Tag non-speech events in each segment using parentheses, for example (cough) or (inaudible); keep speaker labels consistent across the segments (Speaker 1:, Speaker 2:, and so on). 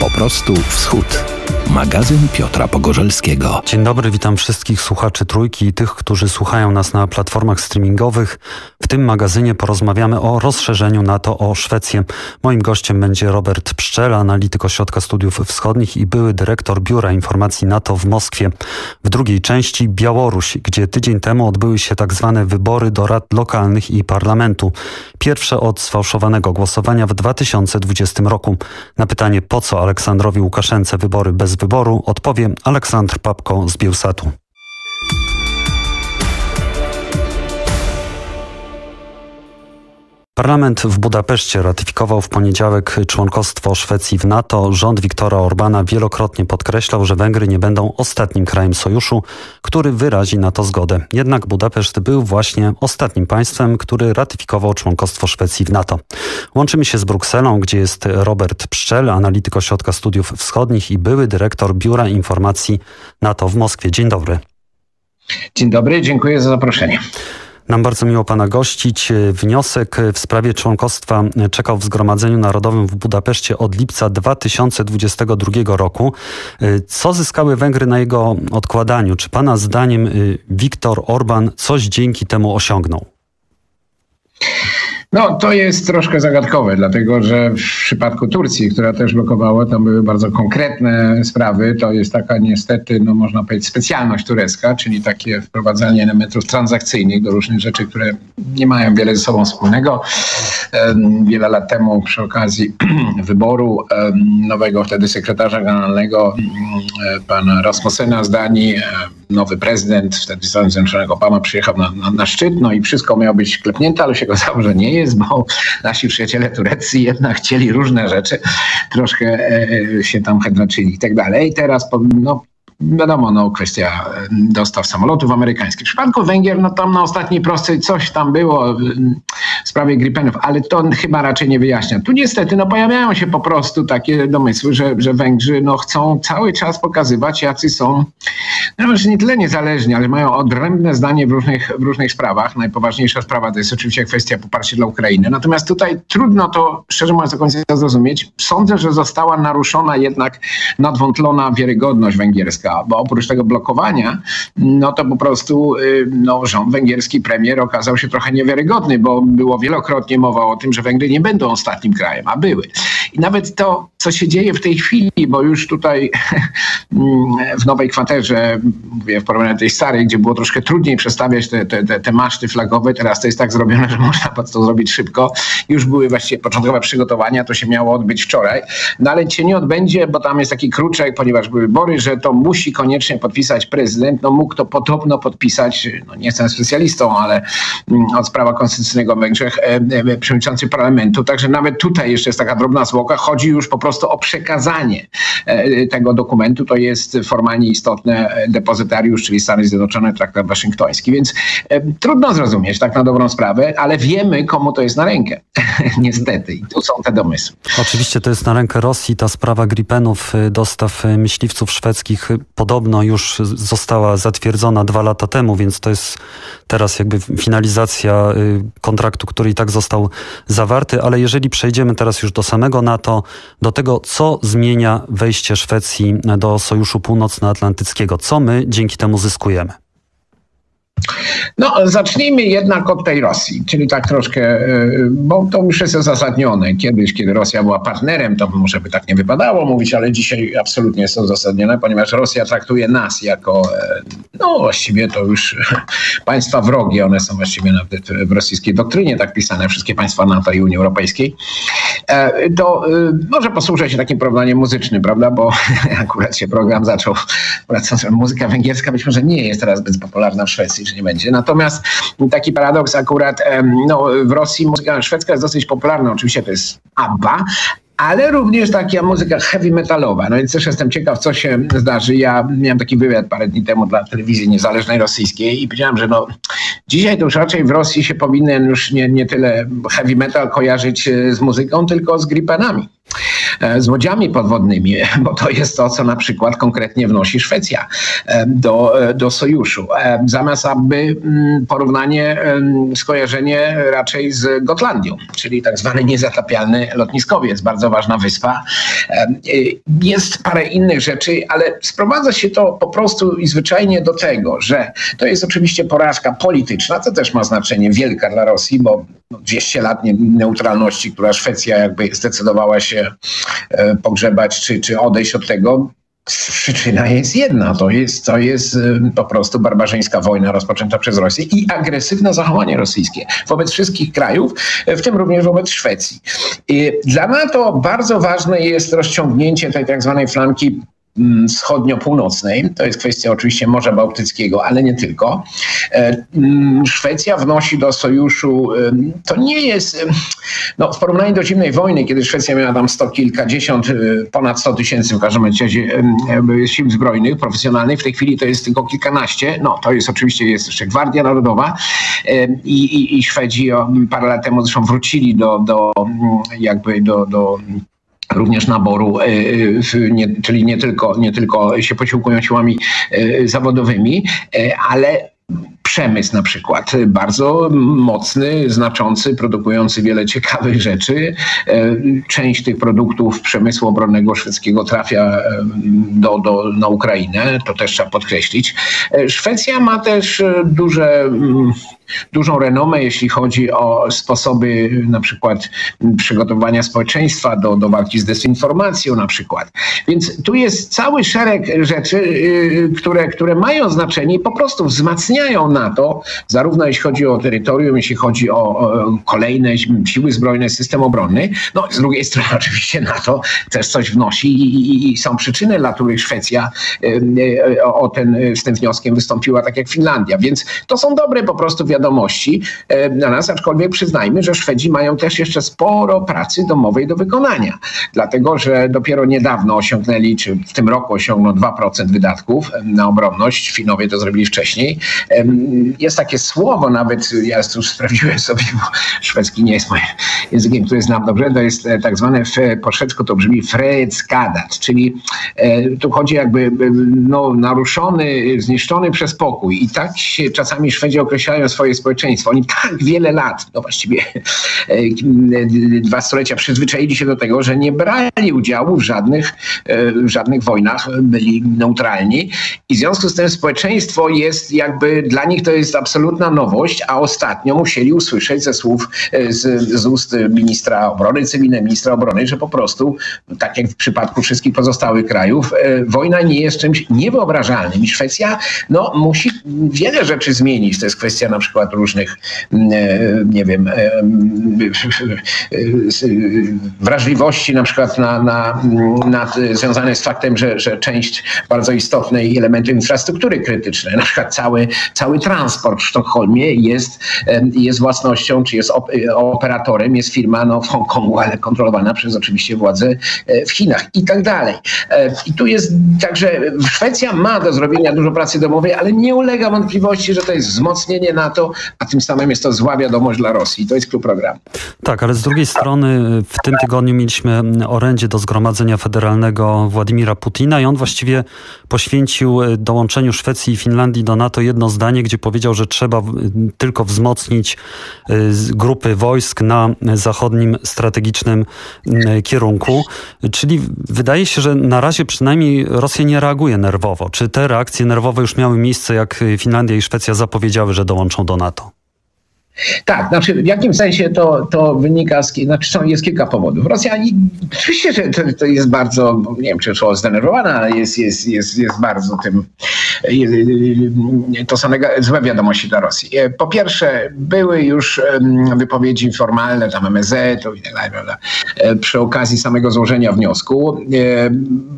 Speaker 1: Po prostu wschód. Magazyn Piotra Pogorzelskiego.
Speaker 2: Dzień dobry, witam wszystkich słuchaczy Trójki i tych, którzy słuchają nas na platformach streamingowych. W tym magazynie porozmawiamy o rozszerzeniu NATO o Szwecję. Moim gościem będzie Robert Pszczela, analityk Ośrodka Studiów Wschodnich i były dyrektor Biura Informacji NATO w Moskwie. W drugiej części Białoruś, gdzie tydzień temu odbyły się tak zwane wybory do rad lokalnych i parlamentu. Pierwsze od sfałszowanego głosowania w 2020 roku. Na pytanie po co Aleksandrowi Łukaszence wybory bez wyboru odpowie Aleksandr Papko z Bielsatu. Parlament w Budapeszcie ratyfikował w poniedziałek członkostwo Szwecji w NATO. Rząd Viktora Orbana wielokrotnie podkreślał, że Węgry nie będą ostatnim krajem sojuszu, który wyrazi na to zgodę. Jednak Budapeszt był właśnie ostatnim państwem, który ratyfikował członkostwo Szwecji w NATO. Łączymy się z Brukselą, gdzie jest Robert Pszczel, analityk Ośrodka Studiów Wschodnich i były dyrektor Biura Informacji NATO w Moskwie. Dzień dobry.
Speaker 3: Dzień dobry, dziękuję za zaproszenie.
Speaker 2: Nam bardzo miło Pana gościć. Wniosek w sprawie członkostwa czekał w Zgromadzeniu Narodowym w Budapeszcie od lipca 2022 roku. Co zyskały Węgry na jego odkładaniu? Czy Pana zdaniem Viktor Orban coś dzięki temu osiągnął?
Speaker 3: No, to jest troszkę zagadkowe, dlatego że w przypadku Turcji, która też blokowała, tam były bardzo konkretne sprawy. To jest taka niestety, no można powiedzieć, specjalność turecka, czyli takie wprowadzanie elementów transakcyjnych do różnych rzeczy, które nie mają wiele ze sobą wspólnego. Wiele lat temu przy okazji (clears throat) wyboru nowego wtedy sekretarza generalnego pana Rasmussena z Danii, nowy prezydent, wtedy Stanów Zjednoczonych Obama przyjechał na, na, na szczyt, no i wszystko miało być klepnięte, ale się okazało, że nie jest, bo nasi przyjaciele tureccy jednak chcieli różne rzeczy, troszkę e, się tam hedraczyli i tak dalej. Teraz no, wiadomo, no, kwestia dostaw samolotów amerykańskich. W przypadku Węgier, no tam na ostatniej prostej coś tam było w sprawie Gripenów, ale to chyba raczej nie wyjaśnia. Tu niestety no, pojawiają się po prostu takie domysły, że, że Węgrzy no, chcą cały czas pokazywać, jacy są, no może nie tyle niezależni, ale mają odrębne zdanie w różnych, w różnych sprawach. Najpoważniejsza sprawa to jest oczywiście kwestia poparcia dla Ukrainy. Natomiast tutaj trudno to, szczerze mówiąc, do końca zrozumieć. Sądzę, że została naruszona jednak nadwątlona wiarygodność węgierska bo oprócz tego blokowania, no to po prostu y, no, rząd węgierski, premier okazał się trochę niewiarygodny, bo było wielokrotnie mowa o tym, że Węgry nie będą ostatnim krajem, a były. I nawet to, co się dzieje w tej chwili, bo już tutaj (laughs) w nowej kwaterze, mówię w porównaniu do tej starej, gdzie było troszkę trudniej przestawiać te, te, te, maszty flagowe, teraz to jest tak zrobione, że (laughs) można to zrobić szybko. Już były właściwie początkowe przygotowania, to się miało odbyć wczoraj, no ale się nie odbędzie, bo tam jest taki kruczek, ponieważ były wybory, że to musi koniecznie podpisać prezydent. No mógł to podobno podpisać, no nie jestem specjalistą, ale mm, od sprawa konstytucyjnego Węgrzech, e, e, przewodniczący parlamentu, także nawet tutaj jeszcze jest taka drobna zwłoka, chodzi już po prostu o przekazanie e, tego dokumentu, to jest formalnie istotne depozytariusz, czyli Stany Zjednoczone, traktat waszyngtoński, więc trudno zrozumieć tak na dobrą sprawę, ale wiemy komu to jest na rękę, (laughs) niestety. I tu są te domysły.
Speaker 2: Oczywiście to jest na rękę Rosji, ta sprawa Gripenów, dostaw myśliwców szwedzkich podobno już została zatwierdzona dwa lata temu, więc to jest teraz jakby finalizacja y, kontraktu, który i tak został zawarty, ale jeżeli przejdziemy teraz już do samego NATO, do tego, co zmienia wejście Szwecji do Sojuszu Północnoatlantyckiego, co my dzięki temu zyskujemy?
Speaker 3: No, zacznijmy jednak od tej Rosji, czyli tak troszkę, e, bo to już jest uzasadnione. Kiedyś, kiedy Rosja była partnerem, to może by tak nie wypadało mówić, ale dzisiaj absolutnie jest to uzasadnione, ponieważ Rosja traktuje nas jako, e, no właściwie to już (laughs) państwa wrogie, one są właściwie nawet w rosyjskiej doktrynie tak pisane, wszystkie państwa NATO i Unii Europejskiej. E, to może posłużę się takim porównaniem muzycznym, prawda, bo (laughs) akurat się program zaczął, muzyka węgierska być może nie jest teraz zbyt popularna w Szwecji, czy nie będzie. Natomiast taki paradoks akurat no, w Rosji muzyka szwedzka jest dosyć popularna. Oczywiście to jest ABBA, ale również taka muzyka heavy metalowa. No więc też jestem ciekaw, co się zdarzy. Ja miałem taki wywiad parę dni temu dla telewizji niezależnej rosyjskiej i powiedziałem, że no, dzisiaj to już raczej w Rosji się powinien już nie, nie tyle heavy metal kojarzyć e, z muzyką, tylko z gripenami. Z łodziami podwodnymi, (laughs) bo to jest to, co na przykład konkretnie wnosi Szwecja do, do sojuszu. Zamiast aby mm, porównanie, skojarzenie raczej z Gotlandią, czyli tak zwany niezatapialny lotniskowiec, bardzo ważna wyspa. Jest parę innych rzeczy, ale sprowadza się to po prostu i zwyczajnie do tego, że to jest oczywiście porażka polityczna, co też ma znaczenie wielka dla Rosji, bo 200 lat neutralności, która Szwecja jakby zdecydowała się e, pogrzebać czy, czy odejść od tego, Przyczyna jest jedna, to jest, to jest e, po prostu barbarzyńska wojna rozpoczęta przez Rosję i agresywne zachowanie rosyjskie wobec wszystkich krajów, e, w tym również wobec Szwecji. Dla NATO bardzo ważne jest rozciągnięcie tej tak zwanej flanki wschodnio-północnej. To jest kwestia oczywiście Morza Bałtyckiego, ale nie tylko. E, mm, Szwecja wnosi do sojuszu, to nie jest, no w porównaniu do zimnej wojny, kiedy Szwecja miała tam sto kilkadziesiąt, e, ponad sto tysięcy w każdym razie sił zbrojnych, profesjonalnych, w tej chwili to jest tylko kilkanaście. No to jest oczywiście jest jeszcze Gwardia Narodowa i, i, i Szwedzi parę lat temu zresztą wrócili do, do jakby do, do również naboru, e, nie, czyli nie tylko, nie tylko się posiłkują siłami e, zawodowymi, e, ale przemysł na przykład, bardzo mocny, znaczący, produkujący wiele ciekawych rzeczy. Część tych produktów przemysłu obronnego szwedzkiego trafia do, do, na Ukrainę, to też trzeba podkreślić. Szwecja ma też duże mm, dużą renomę, jeśli chodzi o sposoby na przykład przygotowania społeczeństwa do, do walki z dezinformacją na przykład. Więc tu jest cały szereg rzeczy, y, które, które mają znaczenie i po prostu wzmacniają NATO, zarówno jeśli chodzi o terytorium, jeśli chodzi o, o kolejne siły zbrojne, system obronny. No z drugiej (laughs) strony oczywiście NATO też coś wnosi i, i, i są przyczyny, dla których Szwecja y, y, o ten, z tym wnioskiem wystąpiła, tak jak Finlandia. Więc to są dobre po prostu wiadomości e, dla nas, aczkolwiek przyznajmy, że Szwedzi mają też jeszcze sporo pracy domowej do wykonania, dlatego że dopiero niedawno osiągnęli, czy w tym roku osiągną 2% wydatków na obronność, Finowie to zrobili wcześniej. Jest takie słowo nawet, ja już sprawdziłem sobie, bo szwedzki nie jest moim językiem, który znam dobrze, to jest e, tak zwane po szwedzku to brzmi fredskadat, czyli e, tu chodzi jakby no, naruszony, zniszczony przez pokój i tak się czasami Szwedzi określają swoje społeczeństwo. Oni tak wiele lat, no właściwie e, dwa stulecia przyzwyczaili się do tego, że nie brali udziału w żadnych, e, w żadnych wojnach, byli neutralni i w związku z tym społeczeństwo jest jakby, dla nich to jest absolutna nowość, a ostatnio musieli usłyszeć ze słów, e, z, z ust ministra obrony cywilnej, ministra obrony, że po prostu, tak jak w przypadku wszystkich pozostałych krajów, wojna nie jest czymś niewyobrażalnym i Szwecja no, musi wiele rzeczy zmienić. To jest kwestia na przykład różnych, mm, e, nie wiem, e, mm, wrażliwości na przykład na, na, na, związane z faktem, że, że część bardzo istotnej elementu infrastruktury krytycznej, na przykład cały, cały transport w Sztokholmie jest, jest własnością, czy jest operatorem, jest firma no, w Hongkongu, ale kontrolowana przez oczywiście władze e, w Chinach i tak dalej. I tu jest także Szwecja ma do zrobienia dużo pracy domowej, ale nie ulega wątpliwości, że to jest wzmocnienie NATO, a tym samym jest to zła wiadomość dla Rosji. To jest klub program.
Speaker 2: Tak, ale z drugiej strony w tym tygodniu mieliśmy orędzie do Zgromadzenia Federalnego Władimira Putina i on właściwie poświęcił e, dołączeniu Szwecji i Finlandii do NATO jedno zdanie, gdzie powiedział, że trzeba tylko wzmocnić e, grupy wojsk na zachodnim strategicznym kierunku. Czyli wydaje się, że na razie przynajmniej Rosja nie reaguje nerwowo. Czy te reakcje nerwowe już miały miejsce, jak Finlandia i Szwecja zapowiedziały, że dołączą do NATO?
Speaker 3: Tak, znaczy w jakim sensie to, to wynika, z, znaczy jest kilka powodów. Rosja, oczywiście, że to, to, jest bardzo, nie wiem czy słowo zdenerwowana, ale jest, jest, jest, jest bardzo tym, to są złe wiadomości dla Rosji. E, po pierwsze, były już wypowiedzi formalne, tam MSZ-u i tak dalej, prawda, e, przy okazji samego złożenia wniosku. E,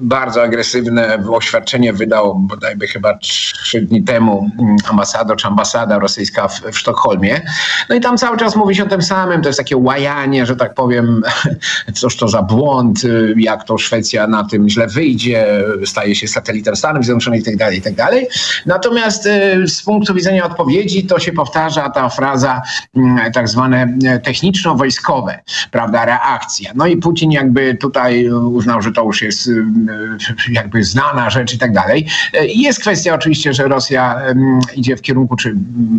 Speaker 3: bardzo agresywne oświadczenie wydał bodajby chyba trzy dni temu ambasador czy ambasada rosyjska w, w Sztokholmie No i tam cały czas mówi się o tym samym, to jest takie łajanie, że tak powiem, (laughs) cóż to za błąd, jak to Szwecja na tym źle wyjdzie, staje się satelitem Stanów Zjednoczonych i tak dalej, i tak. Natomiast z punktu widzenia odpowiedzi to się powtarza ta fraza mm, tak zwane techniczno-wojskowe, prawda, reakcja. No i Putin jakby tutaj uznał, że to już jest jakby znana rzecz i tak dalej. Jest kwestia oczywiście, że Rosja idzie w kierunku, czy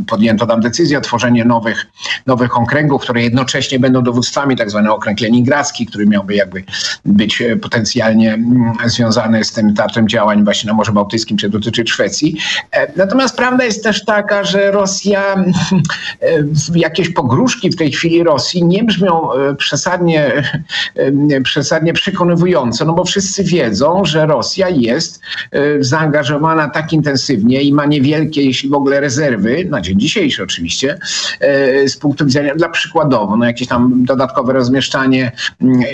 Speaker 3: podjęto tam decyzję o tworzeniu nowych, nowych okręgów, które jednocześnie będą dowództwami, tak zwany okręg leningradzki, który miałby jakby być e, potencjalnie mm, związany z tym teatrem działań właśnie na Morzu Bałtyckim, czy dotyczy Szwecji. E, natomiast prawda jest też taka, że Rosja, (laughs) e, jakieś pogróżki w tej chwili Rosji nie brzmią przesadnie, przesadnie przekonywująco, no bo wszyscy wiedzą, że Rosja jest zaangażowana tak intensywnie i ma niewielkie, jeśli w ogóle rezerwy, na dzień dzisiejszy oczywiście, z punktu widzenia, dla przykładowo, no jakieś tam dodatkowe rozmieszczanie mm, e,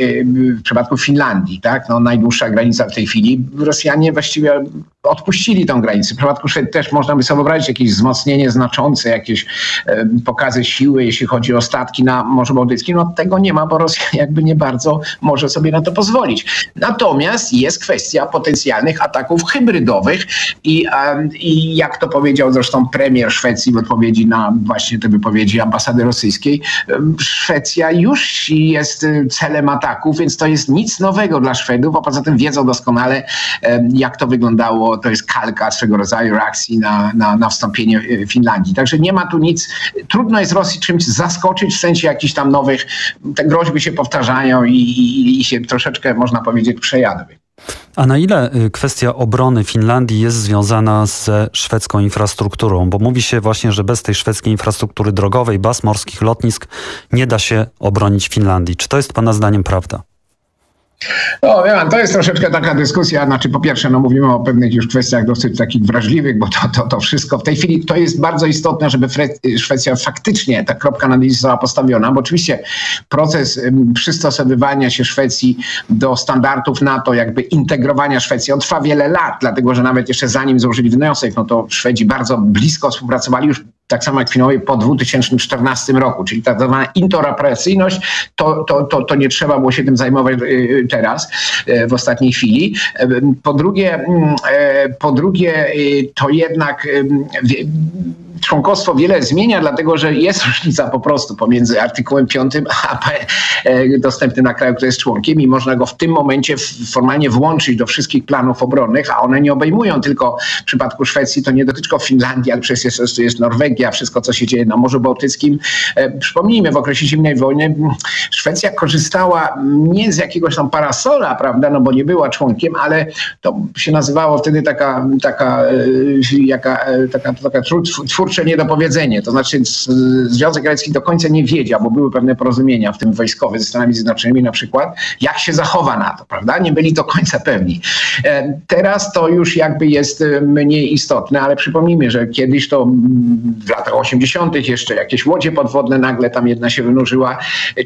Speaker 3: w przypadku Finlandii, tak, no najdłuższa granica w tej chwili, Rosjanie właściwie odpuścili tą granicę. W przypadku Szwedii też można by sobie wyobrazić jakieś wzmocnienie znaczące, jakieś e, pokazy siły, jeśli chodzi o statki na Morzu Bałtyckim. No tego nie ma, bo Rosja (laughs) jakby nie bardzo może sobie na to pozwolić. Natomiast jest kwestia potencjalnych ataków hybrydowych i, i jak to powiedział zresztą premier Szwecji w odpowiedzi na właśnie te wypowiedzi ambasady rosyjskiej, Szwecja już jest celem ataków, więc to jest nic nowego dla Szwedów, a poza tym wiedzą doskonale, jak to wyglądało. To jest kalka swego rodzaju reakcji na, na, na wstąpienie e, Finlandii. Także nie ma tu nic. Trudno jest Rosji czymś zaskoczyć w sensie jakichś tam nowych, te groźby się powtarzają i, i, i się troszeczkę, można powiedzieć, przejadły.
Speaker 2: A na ile y, kwestia obrony Finlandii jest związana ze szwedzką infrastrukturą? Bo mówi się właśnie, że bez tej szwedzkiej infrastruktury drogowej, baz morskich, lotnisk nie da się obronić Finlandii. Czy to jest Pana zdaniem prawda?
Speaker 3: No, ja, to jest troszeczkę taka dyskusja. Znaczy, po pierwsze, no, mówimy o pewnych już kwestiach dosyć takich wrażliwych, bo to, to, to wszystko w tej chwili to jest bardzo istotne, żeby Szwecja faktycznie ta kropka na i została postawiona, bo oczywiście proces przystosowywania się Szwecji do standardów NATO, jakby integrowania Szwecji, on trwa wiele lat, dlatego że nawet jeszcze zanim złożyli wniosek, no to Szwedzi bardzo blisko współpracowali już tak samo jak Finowie po 2014 roku, czyli ta zwana interoperacyjność, to, to, to, to nie trzeba było się tym zajmować y, teraz, y, w ostatniej chwili. Po drugie, mm, e, po drugie to jednak członkostwo wiele zmienia, dlatego że jest (laughs) różnica po prostu pomiędzy artykułem 5 a e, dostępnym na kraju, który jest członkiem i można go w tym momencie formalnie włączyć do wszystkich planów obronnych, a one nie obejmują tylko w przypadku Szwecji, to nie dotyczy Finlandii, ale przecież jest, jest Norwegia, wszystko co się dzieje na Morzu Bałtyckim. E, przypomnijmy, w okresie zimnej wojny Szwecja korzystała nie z jakiegoś tam parasola, prawda, no bo nie była członkiem, ale to się nazywało wtedy taka, taka, e, jaka, taka, taka twór twórcze niedopowiedzenie. To znaczy Związek Radziecki do końca nie wiedział, bo były pewne porozumienia, w tym wojskowe ze Stanami Zjednoczonymi na przykład, jak się zachowa na to, prawda? Nie byli do końca pewni. E, teraz to już jakby jest e, mniej istotne, ale przypomnijmy, że kiedyś to w latach 80. jeszcze jakieś łodzie podwodne, nagle tam jedna się wynurzyła.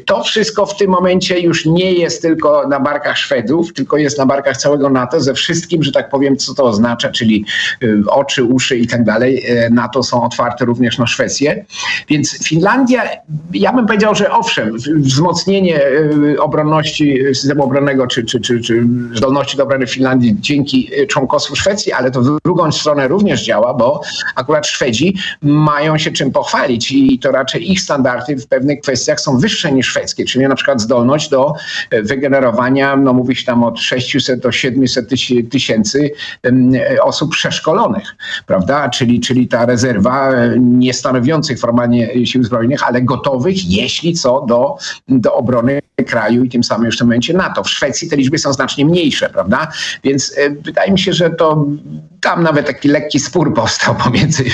Speaker 3: To wszystko w tym momencie już nie jest tylko na barkach Szwedów, tylko jest na barkach całego NATO ze wszystkim, że tak powiem, co to oznacza, czyli e, oczy, uszy i tak dalej. NATO są otwarte również na Szwecję. Więc Finlandia, ja bym powiedział, że owszem, wzmocnienie y, obronności systemu obronnego czy, czy, czy, czy zdolności do obrony Finlandii dzięki y, członkostwu Szwecji, ale to w drugą stronę również działa, bo akurat Szwedzi mają się czym pochwalić i to raczej ich standardy w pewnych kwestiach są wyższe niż szwedzkie, czyli na przykład zdolność do y, wygenerowania, no mówi się tam od 600 do 700 tysięcy osób przeszkolonych, prawda? Czyli, czyli ta rezerwa nie stanowiących formalnie sił zbrojnych, ale gotowych, jeśli co, do, do obrony kraju i tym samym już w tym momencie NATO. W Szwecji te liczby są znacznie mniejsze, prawda? Więc e, wydaje mi się, że to tam nawet taki lekki spór powstał (laughs) pomiędzy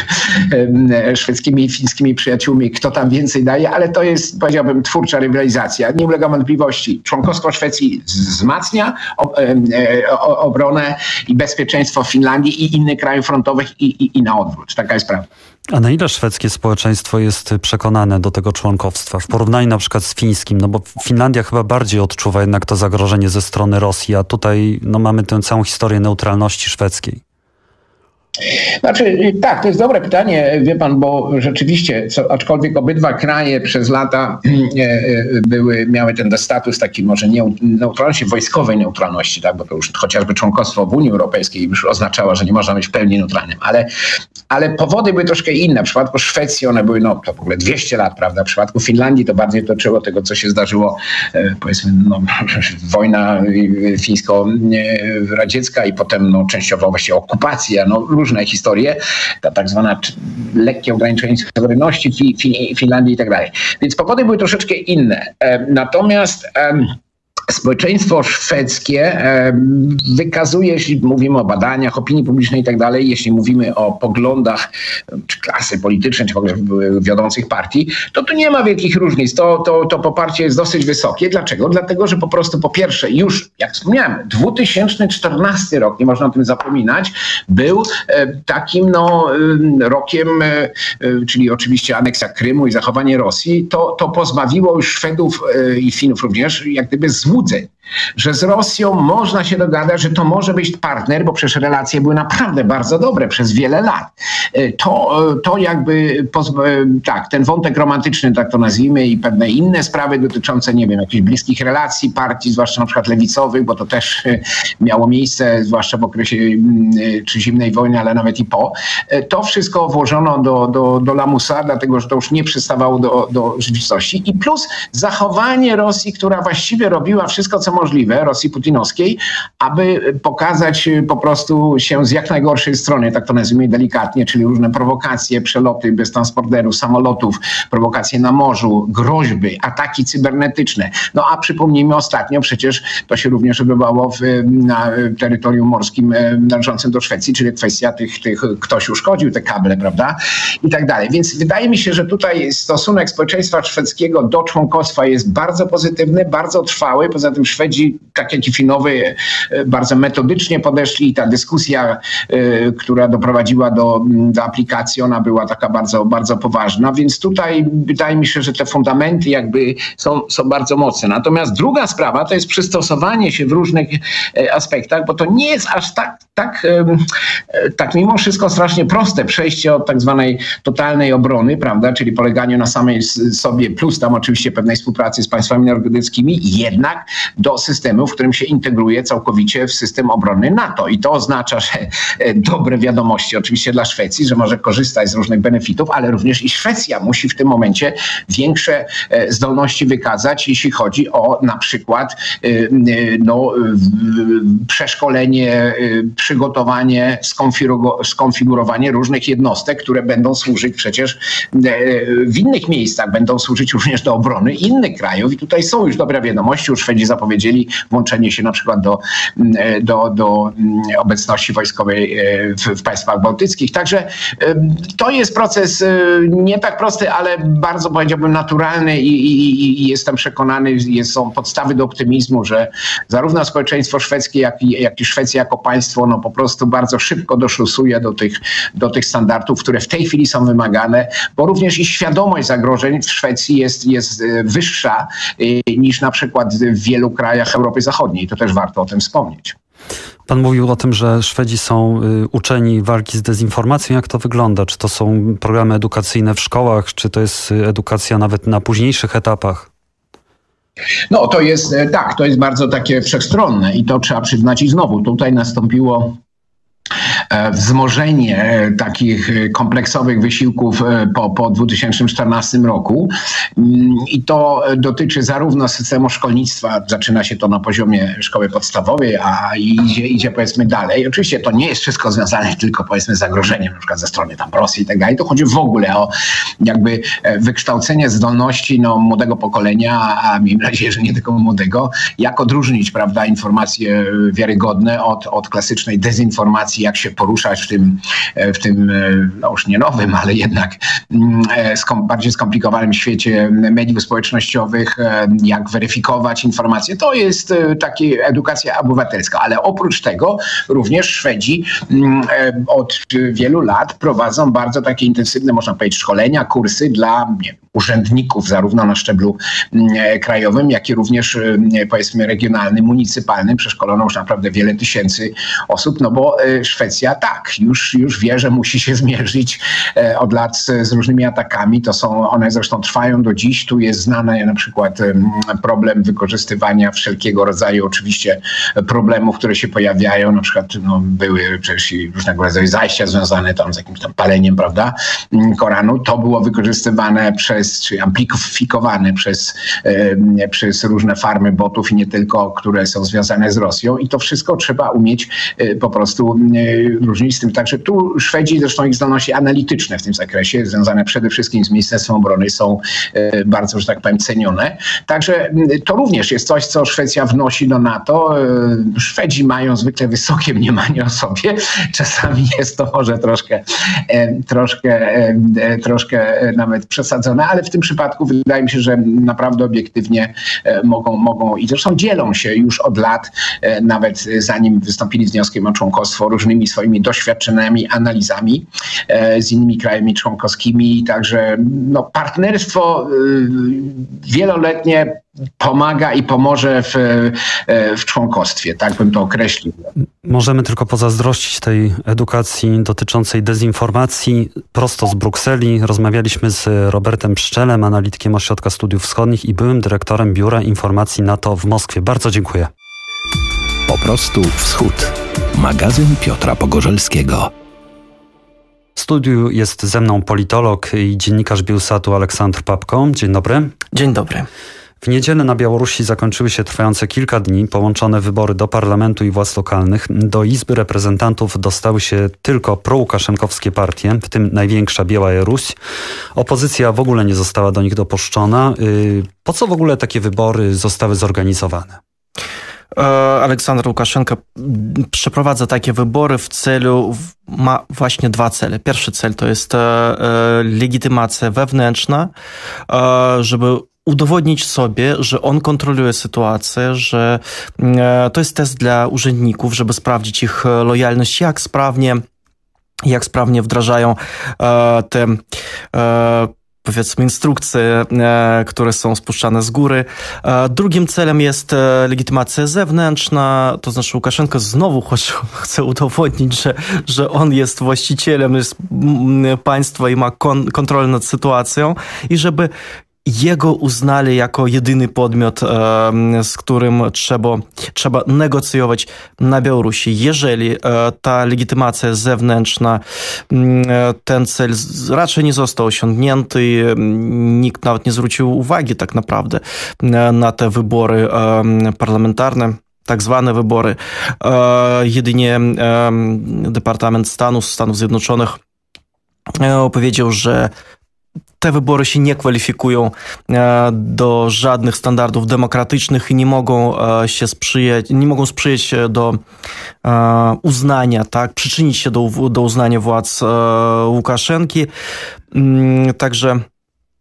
Speaker 3: szwedzkimi i fińskimi przyjaciółmi, kto tam więcej daje, ale to jest, powiedziałbym, twórcza rywalizacja. Nie ulega wątpliwości. Członkostwo Szwecji wzmacnia e, obronę i bezpieczeństwo Finlandii i innych krajów frontowych i, i, i na odwrót. Taka jest prawda.
Speaker 2: A na ile szwedzkie społeczeństwo jest przekonane do tego członkowstwa w porównaniu na przykład z fińskim? No bo Finlandia chyba bardziej odczuwa jednak to zagrożenie ze strony Rosji, a tutaj no, mamy tę całą historię neutralności szwedzkiej.
Speaker 3: Znaczy, tak, to jest dobre pytanie, wie pan, bo rzeczywiście, co, aczkolwiek obydwa kraje przez lata (clears throat) e, e, były, miały ten status taki może nie, neutralności, wojskowej neutralności, tak, bo to już chociażby członkostwo w Unii Europejskiej już oznaczało, że nie można być w pełni neutralnym, ale, ale powody były troszkę inne. W przypadku Szwecji one były, no to w ogóle 200 lat, prawda, w przypadku Finlandii to bardziej toczyło tego, co się zdarzyło, e, powiedzmy, no, (laughs) wojna fińsko-radziecka i potem no, częściowo właściwie okupacja, no różne historie, ta tak zwana lekkie ograniczenie suwerenności Finlandii i tak dalej. Więc powody były troszeczkę inne. E, natomiast społeczeństwo szwedzkie wykazuje, jeśli mówimy o badaniach opinii publicznej i tak dalej, jeśli mówimy o poglądach czy klasy politycznej, czy w ogóle wiodących partii, to tu nie ma wielkich różnic. To, to, to poparcie jest dosyć wysokie. Dlaczego? Dlatego, że po prostu po pierwsze już, jak wspomniałem, 2014 rok, nie można o tym zapominać, był takim no, rokiem, e, e, czyli oczywiście aneksja Krymu i zachowanie Rosji, to, to pozbawiło już Szwedów e, i Finów również jak gdyby złudzeń, że z Rosją można się dogadać, że to może być partner, bo przecież relacje były naprawdę bardzo dobre przez wiele lat. E, to, e, to jakby, e, tak, ten wątek romantyczny, tak to nazwijmy, i pewne inne sprawy dotyczące, nie wiem, jakichś bliskich relacji partii, zwłaszcza na przykład lewicowych, bo to też miało miejsce, zwłaszcza w okresie mm, czy zimnej wojny, ale nawet i po. To wszystko włożono do, do, do lamusa, dlatego że to już nie przystawało do, do rzeczywistości. I plus zachowanie Rosji, która właściwie robiła wszystko, co możliwe, Rosji putinowskiej, aby pokazać po prostu się z jak najgorszej strony, tak to nazwijmy delikatnie, czyli różne prowokacje, przeloty bez transporterów, samolotów, prowokacje na morzu, groźby, ataki cybernetyczne. No a przypomnijmy ostatnio, przecież to się również odbywało w, na terytorium morskim e, należącym do Szwecji, czyli kwestia tych, tych ktoś uszkodził te kable, prawda? I tak dalej. Więc wydaje mi się, że tutaj stosunek społeczeństwa szwedzkiego do członkostwa jest bardzo pozytywny, bardzo trwały. Poza tym Szwedzi, tak jak i Finowie, e, bardzo metodycznie podeszli. I ta dyskusja, e, która doprowadziła do, do aplikacji, ona była taka bardzo, bardzo poważna, więc tutaj wydaje mi się, że te fundamenty jakby są, są bardzo mocne. Natomiast druga sprawa to jest przystosowanie się w różnych e, aspektach, bo to nie jest aż tak, tak, tak mimo wszystko strasznie proste przejście od tak zwanej totalnej obrony, prawda, czyli poleganiu na samej sobie, plus tam oczywiście pewnej współpracy z państwami nordyckimi, jednak do systemu, w którym się integruje całkowicie w system obrony NATO. I to oznacza, że e, dobre wiadomości oczywiście dla Szwecji, że może korzystać z różnych benefitów, ale również i Szwecja musi w tym momencie większe e, zdolności wykazać, jeśli chodzi o na przykład e, no, przeszkolenie, przygotowanie, skonfigurowanie różnych jednostek, które będą służyć przecież w innych miejscach, będą służyć również do obrony innych krajów. I tutaj są już dobre wiadomości. Już Szwedzi zapowiedzieli włączenie się na przykład do, mm, e, do, do mm, obecności wojskowej e, w, w państwach bałtyckich. Także to jest proces e, nie tak prosty, ale bardzo powiedziałbym naturalny i, i, i jestem przekonany, jest, są podstawy do optymizmu, że zarówno społeczeństwo szwedzkie, jak i, jak i Szwecja jako państwo no po prostu bardzo szybko doszusuje do tych, do tych standardów, które w tej chwili są wymagane, bo również i świadomość zagrożeń w Szwecji jest, jest wyższa niż na przykład w wielu krajach Europy Zachodniej. To też warto o tym wspomnieć.
Speaker 2: Pan mówił o tym, że Szwedzi są y, uczeni walki z dezinformacją. Jak to wygląda? Czy to są programy edukacyjne w szkołach, czy to jest y, edukacja nawet na późniejszych etapach?
Speaker 3: No to jest e, tak, to jest bardzo takie wszechstronne i to trzeba przyznać i znowu tutaj nastąpiło wzmożenie e, takich e, kompleksowych wysiłków po, po 2014 roku. Mm, I to dotyczy zarówno systemu szkolnictwa, zaczyna się to na poziomie szkoły podstawowej, a idzie, idzie powiedzmy dalej. Oczywiście to nie jest wszystko związane tylko powiedzmy z zagrożeniem, na przykład ze strony tam Rosji i tak dalej. To chodzi w ogóle o jakby wykształcenie zdolności no, młodego pokolenia, a miejmy nadzieję, że nie tylko młodego, jak odróżnić prawda, informacje wiarygodne od, od klasycznej dezinformacji, jak się poruszać w tym, e, w tym e, no już nie nowym, ale jednak mm, e, skom, bardziej skomplikowanym świecie mediów społecznościowych, jak weryfikować informacje. To jest taka edukacja obywatelska, ale oprócz tego również Szwedzi mm, od wielu lat prowadzą bardzo takie intensywne, można powiedzieć, szkolenia, kursy dla nie, urzędników, zarówno na szczeblu mm, krajowym, jak i również powiedzmy regionalnym, municypalnym. Przeszkolono już naprawdę wiele tysięcy osób, no bo Szwecja Rosja tak, już, już wie, że musi się zmierzyć od lat z różnymi atakami. To są, one zresztą trwają do dziś. Tu jest znany na przykład problem wykorzystywania wszelkiego rodzaju oczywiście problemów, które się pojawiają. Na przykład no, były przecież różnego rodzaju zajścia związane tam z jakimś tam paleniem, prawda, Koranu. To było wykorzystywane przez, czy amplifikowane przez, przez różne farmy botów i nie tylko, które są związane z Rosją. I to wszystko trzeba umieć e, po prostu różnić z tym. Także tu Szwedzi, zresztą ich zdolności analityczne w tym zakresie, związane przede wszystkim z Ministerstwem Obrony, są e, bardzo, że tak powiem, cenione. Także to również jest coś, co Szwecja wnosi do NATO. E, Szwedzi mają zwykle wysokie mniemanie o sobie. (laughs) Czasami jest to może troszkę, troszkę, troszkę nawet przesadzone, ale w tym przypadku wydaje mi się, że naprawdę obiektywnie mogą, mogą i zresztą dzielą się już od lat, nawet zanim wystąpili z wnioskiem o członkostwo, różnymi swoimi doświadczeniami, analizami z innymi krajami członkowskimi. Także no, partnerstwo wieloletnie pomaga i pomoże w, e, w członkostwie, tak bym to określił.
Speaker 2: Możemy tylko pozazdrościć tej edukacji dotyczącej dezinformacji prosto z Brukseli. Rozmawialiśmy z Robertem Pszczelem, analitykiem Ośrodka Studiów Wschodnich i byłym dyrektorem Biura Informacji NATO w Moskwie. Bardzo dziękuję.
Speaker 1: Po prostu wschód. Magazyn Piotra Pogorzelskiego.
Speaker 2: W studiu jest ze mną politolog i dziennikarz Bielsatu Aleksandr Papko. Dzień dobry.
Speaker 4: Dzień dobry.
Speaker 2: W niedzielę na Białorusi zakończyły się trwające kilka dni połączone wybory do parlamentu i władz lokalnych. Do Izby Reprezentantów dostały się tylko prołukaszenkowskie partie, w tym największa Białoruś. Opozycja w ogóle nie została do nich dopuszczona. Y, po co w ogóle takie wybory zostały zorganizowane?
Speaker 4: E, Aleksander Łukaszenka przeprowadza takie wybory w celu, ma właśnie dwa cele. Pierwszy cel to jest e, e, legitymacja wewnętrzna, żeby udowodnić sobie, że on kontroluje sytuację, że to jest test dla urzędników, żeby sprawdzić ich lojalność, jak sprawnie jak sprawnie wdrażają te powiedzmy instrukcje, e, które są spuszczane z góry. E, drugim celem jest e, legitymacja zewnętrzna, to znaczy Łukaszenko znowu (laughs) chce udowodnić, że, że on jest właścicielem jest państwa i ma kon, kontrolę nad sytuacją i żeby jego uznali jako jedyny podmiot, z którym trzeba, trzeba negocjować na Białorusi. Jeżeli e, ta legitymacja zewnętrzna, mm, e, ten cel raczej nie został osiągnięty, nikt nawet nie zwrócił uwagi tak naprawdę e, na te wybory parlamentarne tak zwane wybory. Jedynie Departament Stanu Stanów Zjednoczonych powiedział, że te wybory się nie kwalifikują e, do żadnych standardów demokratycznych i nie mogą e, się sprzyjać, nie mogą sprzyjać do e, uznania, tak, przyczynić się do, do uznania władz Łukaszenki. Mm, także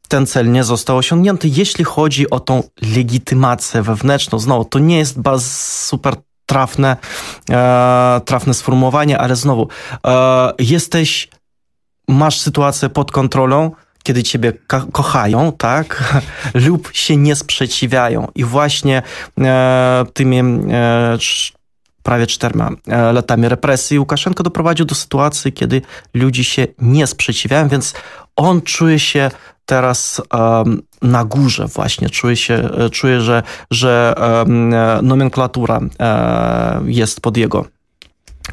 Speaker 4: ten cel nie został osiągnięty. Jeśli chodzi o tą legitymację wewnętrzną, znowu, to nie jest super trafne, trafne sformułowanie, ale znowu, jesteś, masz sytuację pod kontrolą, kiedy ciebie kochają, tak, (laughs) lub się nie sprzeciwiają. I właśnie e, tymi e, prawie czterema e, latami represji Łukaszenko doprowadził do sytuacji, kiedy ludzie się nie sprzeciwiają, więc on czuje się teraz na górze właśnie, czuje się, e, czuje, że, że um, nomenklatura jest pod jego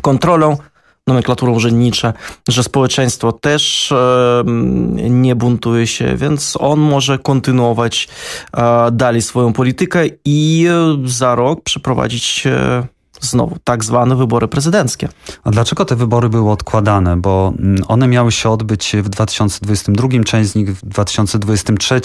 Speaker 4: kontrolą, nomenklaturą urzędniczą, że społeczeństwo też nie buntuje się, więc on może kontynuować e, dalej swoją politykę i za rok przeprowadzić e, znowu tak zwane wybory prezydenckie.
Speaker 2: A dlaczego te wybory były odkładane? Bo mm, one miały się odbyć w 2022, część z nich w 2023.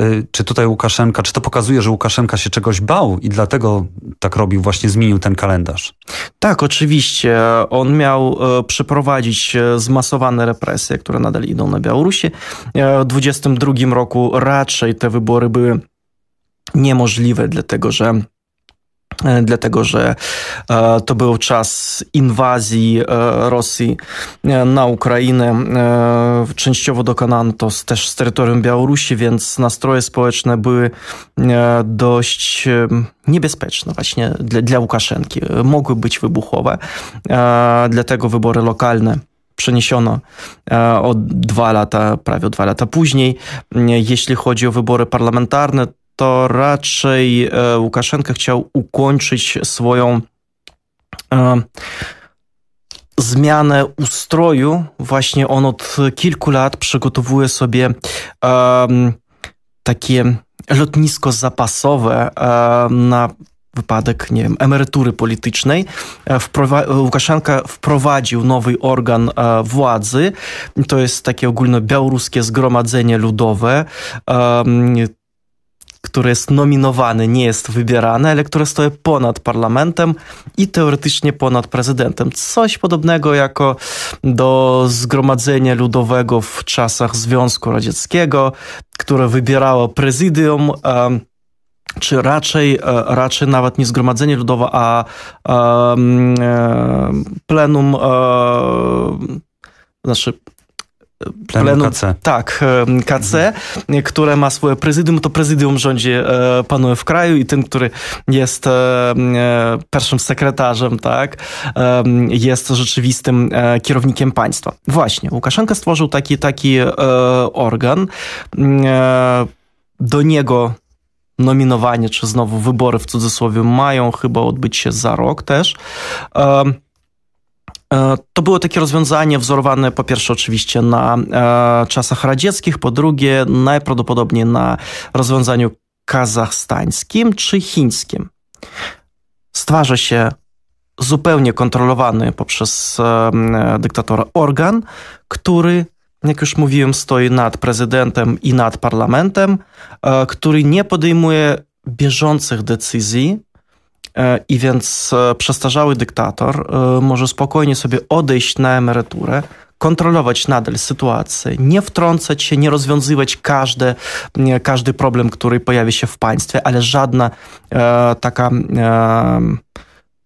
Speaker 2: Y, czy tutaj Łukaszenka, czy to pokazuje, że Łukaszenka się czegoś bał i dlatego tak robił, właśnie zmienił ten kalendarz?
Speaker 4: Tak, oczywiście. On miał e, przeprowadzić e, zmasowane represje, które nadal idą na Białorusi. E, w 2022 roku raczej te wybory były niemożliwe, dlatego że dlatego że to był czas inwazji Rosji na Ukrainę. Częściowo dokonano to też z terytorium Białorusi, więc nastroje społeczne były dość niebezpieczne właśnie dla, dla Łukaszenki. Mogły być wybuchowe, dlatego wybory lokalne przeniesiono o dwa lata, prawie dwa lata później. Jeśli chodzi o wybory parlamentarne, to raczej e, Łukaszenka chciał ukończyć swoją e, zmianę ustroju. Właśnie on od kilku lat przygotowuje sobie takie lotnisko zapasowe na wypadek, nie wiem, emerytury politycznej. E, wprowa Łukaszenka wprowadził nowy organ władzy. To jest takie ogólnobiałoruskie zgromadzenie ludowe które jest nominowane, nie jest wybierane, ale które stoi ponad parlamentem i teoretycznie ponad prezydentem. Coś podobnego jako do Zgromadzenia Ludowego w czasach Związku Radzieckiego, które wybierało prezydium, czy raczej, e, raczej nawet nie Zgromadzenie Ludowe, a e, plenum, e, znaczy
Speaker 2: Plenum KC.
Speaker 4: Tak, KC, które ma swoje prezydium, to prezydium rządzi, e, panuje w kraju i tym, który jest e, e, pierwszym sekretarzem, tak, jest rzeczywistym kierownikiem państwa. Właśnie, Łukaszenka stworzył taki, taki organ. Do niego nominowanie, czy znowu wybory w cudzysłowie mają chyba odbyć się za rok też. To było takie rozwiązanie wzorowane po pierwsze oczywiście na e, czasach radzieckich, po drugie najprawdopodobniej na rozwiązaniu kazachstańskim czy chińskim. Stwarza się zupełnie kontrolowany poprzez e, dyktatora organ, który, jak już mówiłem, stoi nad prezydentem i nad parlamentem, który nie podejmuje bieżących decyzji, E, I więc e, przestarzały dyktator e, może spokojnie sobie odejść na emeryturę, kontrolować nadal sytuację, nie wtrącać się, nie rozwiązywać każdy, każdy problem, który pojawi się w państwie, ale żadna e, taka e,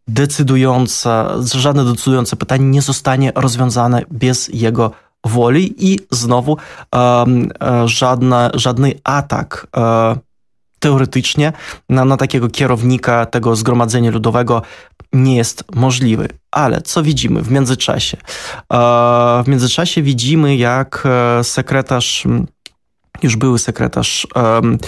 Speaker 4: decydująca, żadne decydujące pytanie nie zostanie rozwiązane bez jego woli i znowu e, żadna, żadny atak teoretycznie na, na takiego kierownika tego zgromadzenia ludowego nie jest możliwy. Ale co widzimy w międzyczasie? E, w międzyczasie widzimy, jak e, sekretarz już były sekretarz um,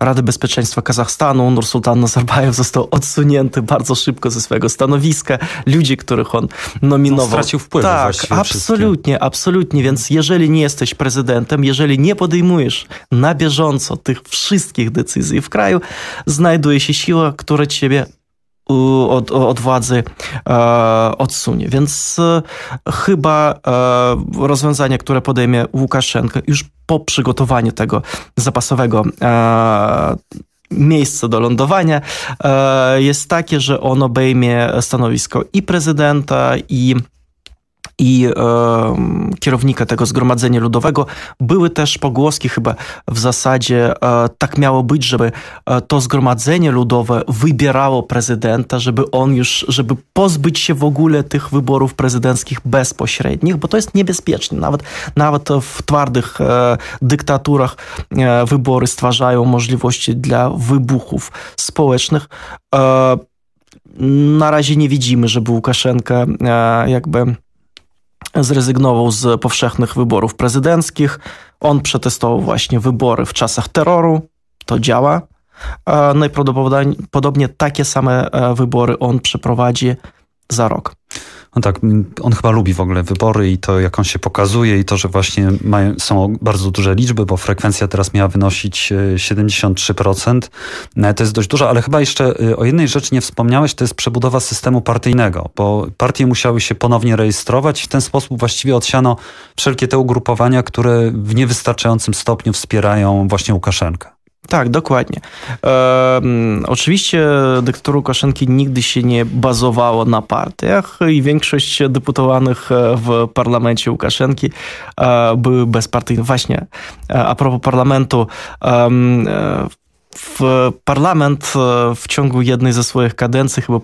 Speaker 4: Rady Bezpieczeństwa Kazachstanu, Nursultan Nazarbajew, został odsunięty bardzo szybko ze swojego stanowiska. Ludzie, których on nominował. On
Speaker 2: stracił wpływ.
Speaker 4: Tak, absolutnie, absolutnie. Więc jeżeli nie jesteś prezydentem, jeżeli nie podejmujesz na bieżąco tych wszystkich decyzji w kraju, znajduje się siła, która ciebie od, od władzy e, odsunie. Więc e, chyba e, rozwiązanie, które podejmie Łukaszenko już po przygotowaniu tego zapasowego e, miejsca do lądowania e, jest takie, że on obejmie stanowisko i prezydenta, i i e, kierownika tego Zgromadzenia Ludowego. Były też pogłoski chyba w zasadzie e, tak miało być, żeby e, to Zgromadzenie Ludowe wybierało prezydenta, żeby on już, żeby pozbyć się w ogóle tych wyborów prezydenckich bezpośrednich, bo to jest niebezpieczne. Nawet, nawet w twardych e, dyktaturach e, wybory stwarzają możliwości dla wybuchów społecznych. E, na razie nie widzimy, żeby Łukaszenka jakby zrezygnował z powszechnych wyborów prezydenckich. On przetestował właśnie wybory w czasach terroru. To działa. Najprawdopodobniej takie same e, wybory on przeprowadzi za rok.
Speaker 2: No tak, on chyba lubi w ogóle wybory i to, jak on się pokazuje i to, że właśnie mają, są bardzo duże liczby, bo frekwencja teraz miała wynosić 73%. E, e, to jest dość dużo, ale chyba jeszcze e, o jednej rzeczy nie wspomniałeś, to jest przebudowa systemu partyjnego, bo partie musiały się ponownie rejestrować w ten sposób właściwie odsiano wszelkie te ugrupowania, które w niewystarczającym stopniu wspierają właśnie Łukaszenkę.
Speaker 4: Tak, dokładnie. E, oczywiście dyktatura Łukaszenki nigdy się nie bazowało na partiach i większość deputowanych e, w parlamencie Łukaszenki e, były bezpartyjne. Właśnie, e, a propos parlamentu, e, w parlament w ciągu jednej ze swoich kadencji chyba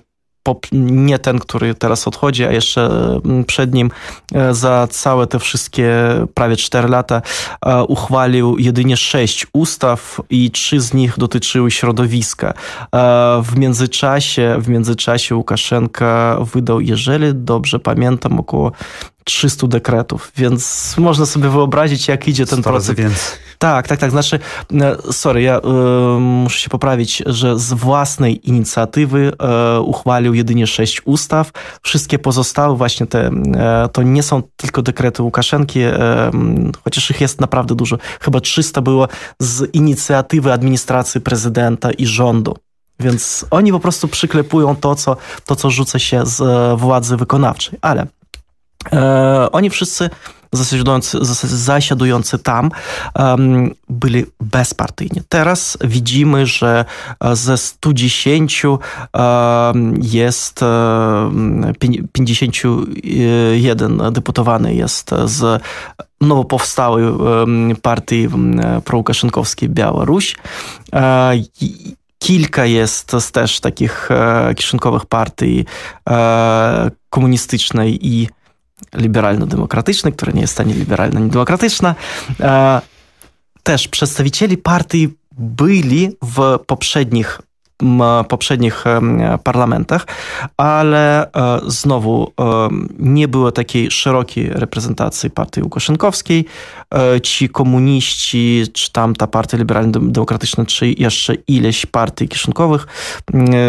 Speaker 4: nie ten, który teraz odchodzi, a jeszcze mm, przed nim e, za całe te wszystkie prawie 4 lata e, uchwalił jedynie 6 ustaw i 3 z nich dotyczyły środowiska. E, w międzyczasie, w międzyczasie Łukaszenka wydał, jeżeli dobrze pamiętam, około 300 dekretów, więc można sobie wyobrazić, jak idzie ten proces.
Speaker 2: Więc.
Speaker 4: Tak, tak, tak. Znaczy, e, sorry, ja y, muszę się poprawić, że z własnej inicjatywy y, uchwalił jedynie sześć ustaw. Wszystkie pozostałe właśnie te, y, to nie są tylko dekrety Łukaszenki, chociaż ich jest naprawdę dużo. Chyba 300 było z inicjatywy administracji prezydenta i rządu. Więc oni po prostu przyklepują to, co, to, co rzuca się z władzy wykonawczej. Ale oni wszyscy zasiadujący, zasiadujący tam um, byli bezpartyjni. Teraz widzimy, że e, ze 110 um, jest um, 51 deputowany jest z nowo powstałej partii prołukaszenkowskiej Białoruś. E, kilka jest też takich e, kieszonkowych partii komunistycznej i liberalno-demokratyczny, które nie jest ani liberalne, ani demokratyczne. Też przedstawicieli partii byli w poprzednich poprzednich parlamentach, ale e, znowu nie było takiej szerokiej reprezentacji partii Łukaszenkowskiej. E, ci komuniści, czy tam ta partia liberalno-demokratyczna, czy jeszcze ileś partii kieszonkowych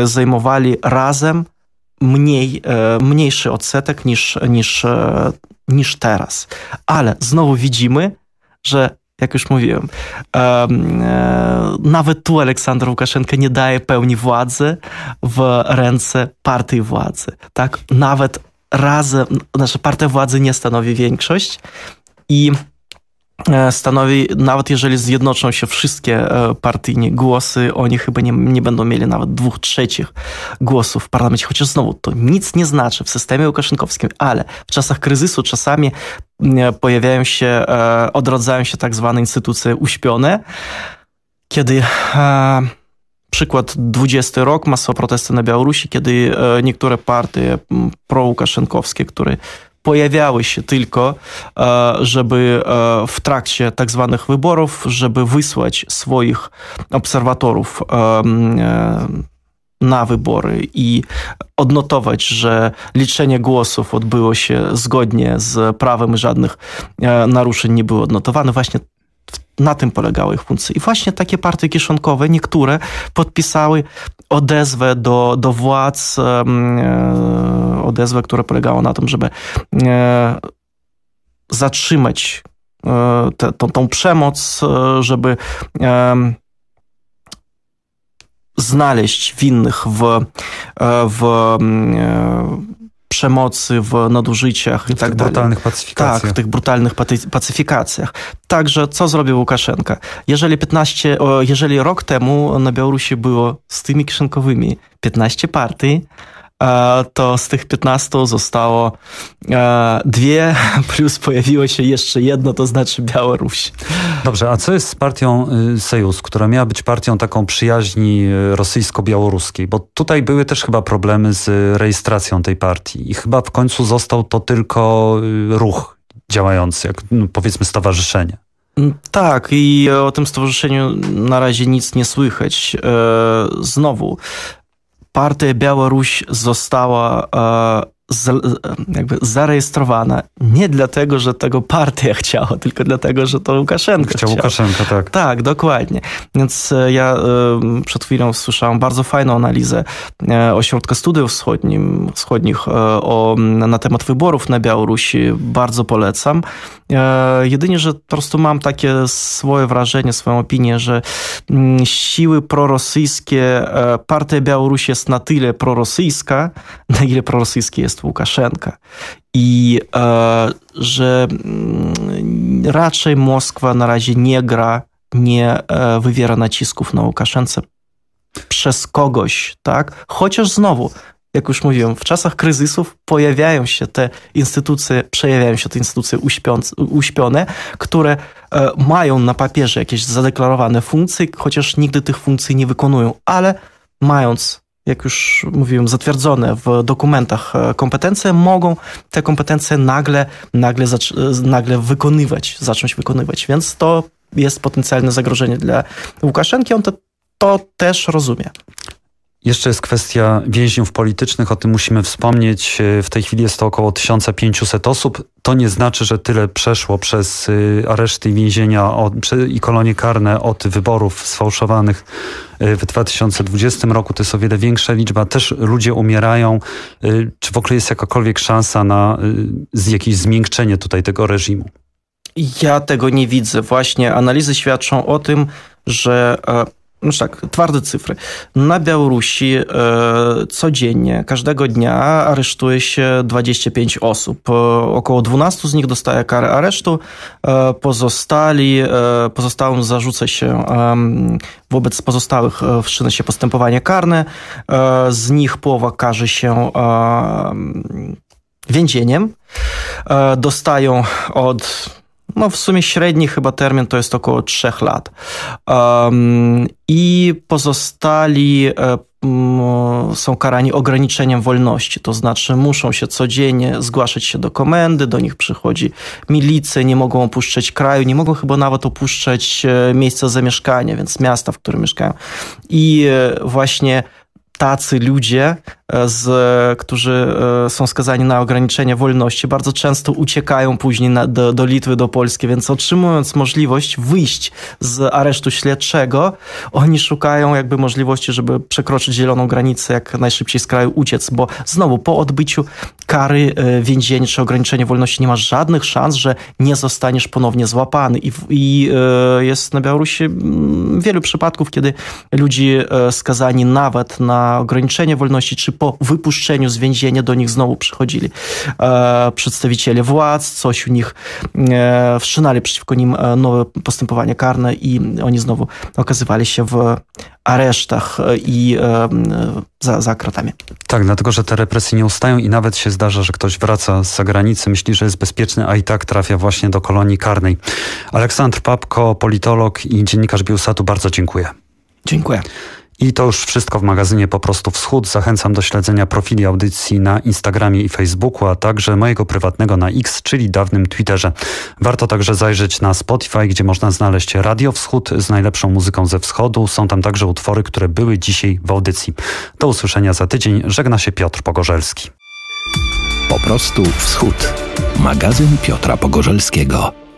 Speaker 4: zajmowali razem mniej, e, mniejszy odsetek niż, niż, e, niż teraz. Ale znowu widzimy, że jak już mówiłem, e, nawet tu Aleksander Łukaszenka nie daje pełni władzy w ręce partii władzy. Tak? Nawet razem, nasza partia władzy nie stanowi większość i stanowi, nawet jeżeli zjednoczą się wszystkie e, partyjne głosy, oni chyba nie, nie będą mieli nawet dwóch trzecich głosów w parlamencie, chociaż znowu to nic nie znaczy w systemie łukaszenkowskim, ale w czasach kryzysu czasami pojawiają się, e, odrodzają się tak zwane instytucje uśpione, kiedy przykład 20 rok, masowe protesty na Białorusi, kiedy niektóre partie prołukaszenkowskie, które pojawiały się tylko, e, żeby e, w trakcie tak zwanych wyborów, żeby wysłać swoich obserwatorów e, na wybory i odnotować, że liczenie głosów odbyło się zgodnie z prawem i żadnych naruszeń nie było odnotowane. Właśnie na tym polegały ich funkcje. I właśnie takie partie kieszonkowe, niektóre podpisały odezwę do, do władz, e, odezwę, która polegała na tym, żeby e, zatrzymać e, te, tą, tą przemoc, żeby znaleźć winnych w, w przemocy, w nadużyciach i,
Speaker 2: w tak dalej. brutalnych pacyfikacjach.
Speaker 4: Tak, w tych brutalnych pacyfikacjach. Także co zrobił Łukaszenka? Jeżeli 15, jeżeli rok temu na Białorusi było z tymi kieszonkowymi 15 partii, to z tych 15 zostało dwie, (laughs) plus pojawiło się jeszcze jedno, to znaczy Białoruś.
Speaker 2: Dobrze, a co jest z partią y, Sejus, która miała być partią taką przyjaźni y, rosyjsko-białoruskiej? Bo tutaj były też chyba problemy z rejestracją tej partii i chyba w końcu został to tylko y, ruch działający, jak no, powiedzmy stowarzyszenie.
Speaker 4: Mm, tak, i o tym stowarzyszeniu na razie nic nie słychać. E, znowu, partia Białoruś została e, jakby zarejestrowana nie dlatego, że tego partia (laughs) chciała, tylko dlatego, że to Łukaszenko
Speaker 2: chciał. Chciał Łukaszenko, tak.
Speaker 4: Tak, dokładnie. Więc e, ja e, przed chwilą słyszałem bardzo fajną analizę e, Ośrodka Studiów Wschodnim, Wschodnich o, na temat wyborów na Białorusi. Bardzo polecam. Jedynie, że po prostu mam takie swoje wrażenie, swoją opinię, że mm, siły prorosyjskie, partia Białorusi jest na tyle prorosyjska, (laughs) na ile prorosyjski jest Łukaszenka. I e, że mm, raczej Moskwa na razie nie gra, nie e, wywiera nacisków na Łukaszence przez kogoś, tak? Chociaż znowu, jak już mówiłem, w czasach kryzysów pojawiają się te instytucje, przejawiają się te instytucje uśpione, które mają na papierze jakieś zadeklarowane funkcje, chociaż nigdy tych funkcji nie wykonują, ale mając jak już mówiłem, zatwierdzone w dokumentach kompetencje, mogą te kompetencje nagle, nagle, nagle wykonywać, zacząć wykonywać. Więc to jest potencjalne zagrożenie dla Łukaszenki. On to, to też rozumie.
Speaker 2: Jeszcze jest kwestia więźniów politycznych, o tym musimy wspomnieć. W tej chwili jest to około 1500 osób. To nie znaczy, że tyle przeszło przez y, areszty i więzienia i kolonie karne od wyborów sfałszowanych y, w 2020 roku. To jest o wiele większa liczba. Też ludzie umierają. Czy w ogóle jest jakakolwiek szansa na jakieś zmiękczenie tutaj tego reżimu?
Speaker 4: Ja tego nie widzę. Właśnie analizy świadczą o tym, że no tak, twarde cyfry. Na Białorusi e, codziennie, każdego dnia aresztuje się 25 osób. E, około 12 z nich dostaje karę aresztu. E, pozostali, e, pozostałym zarzuca się wobec pozostałych e, wszczyna się postępowanie karne. E, z nich połowa każe się więzieniem. Dostają od no w sumie średni chyba termin to jest około 3 lat. Um, I pozostali um, są karani ograniczeniem wolności, to znaczy muszą się codziennie zgłaszać się do komendy, do nich przychodzi milicja, nie mogą opuszczać kraju, nie mogą chyba nawet opuszczać e, miejsca zamieszkania, więc miasta, w którym mieszkają. I e, właśnie tacy ludzie z, którzy e, są skazani na ograniczenie wolności, bardzo często uciekają później na, do, do Litwy, do Polski, więc otrzymując możliwość wyjść z aresztu śledczego, oni szukają jakby możliwości, żeby przekroczyć zieloną granicę, jak najszybciej z kraju uciec, bo znowu po odbyciu kary e, więzienia czy ograniczenia wolności nie masz żadnych szans, że nie zostaniesz ponownie złapany. I, i e, jest na Białorusi mm, wielu przypadków, kiedy ludzie skazani nawet na ograniczenie wolności czy po wypuszczeniu z więzienia do nich znowu przychodzili e, przedstawiciele władz, coś u nich e, wszczynali przeciwko nim e, nowe postępowania karne i oni znowu okazywali się w aresztach i za, za kratami.
Speaker 2: Tak, dlatego że te represje nie ustają i nawet się zdarza, że ktoś wraca z zagranicy, myśli, że jest bezpieczny, a i tak trafia właśnie do kolonii karnej. Aleksandr Papko, politolog i dziennikarz Bielsatu, bardzo dziękuję.
Speaker 4: Dziękuję.
Speaker 2: I to już wszystko w magazynie Po prostu Wschód. Zachęcam do śledzenia profili audycji na Instagramie i Facebooku, a także mojego prywatnego na X, czyli dawnym Twitterze. Warto także zajrzeć na Spotify, gdzie można znaleźć Radio Wschód z najlepszą muzyką ze wschodu. Są tam także utwory, które były dzisiaj w audycji. Do usłyszenia za tydzień. Żegna się Piotr Pogorzelski.
Speaker 1: Po prostu Wschód. Magazyn Piotra Pogorzelskiego.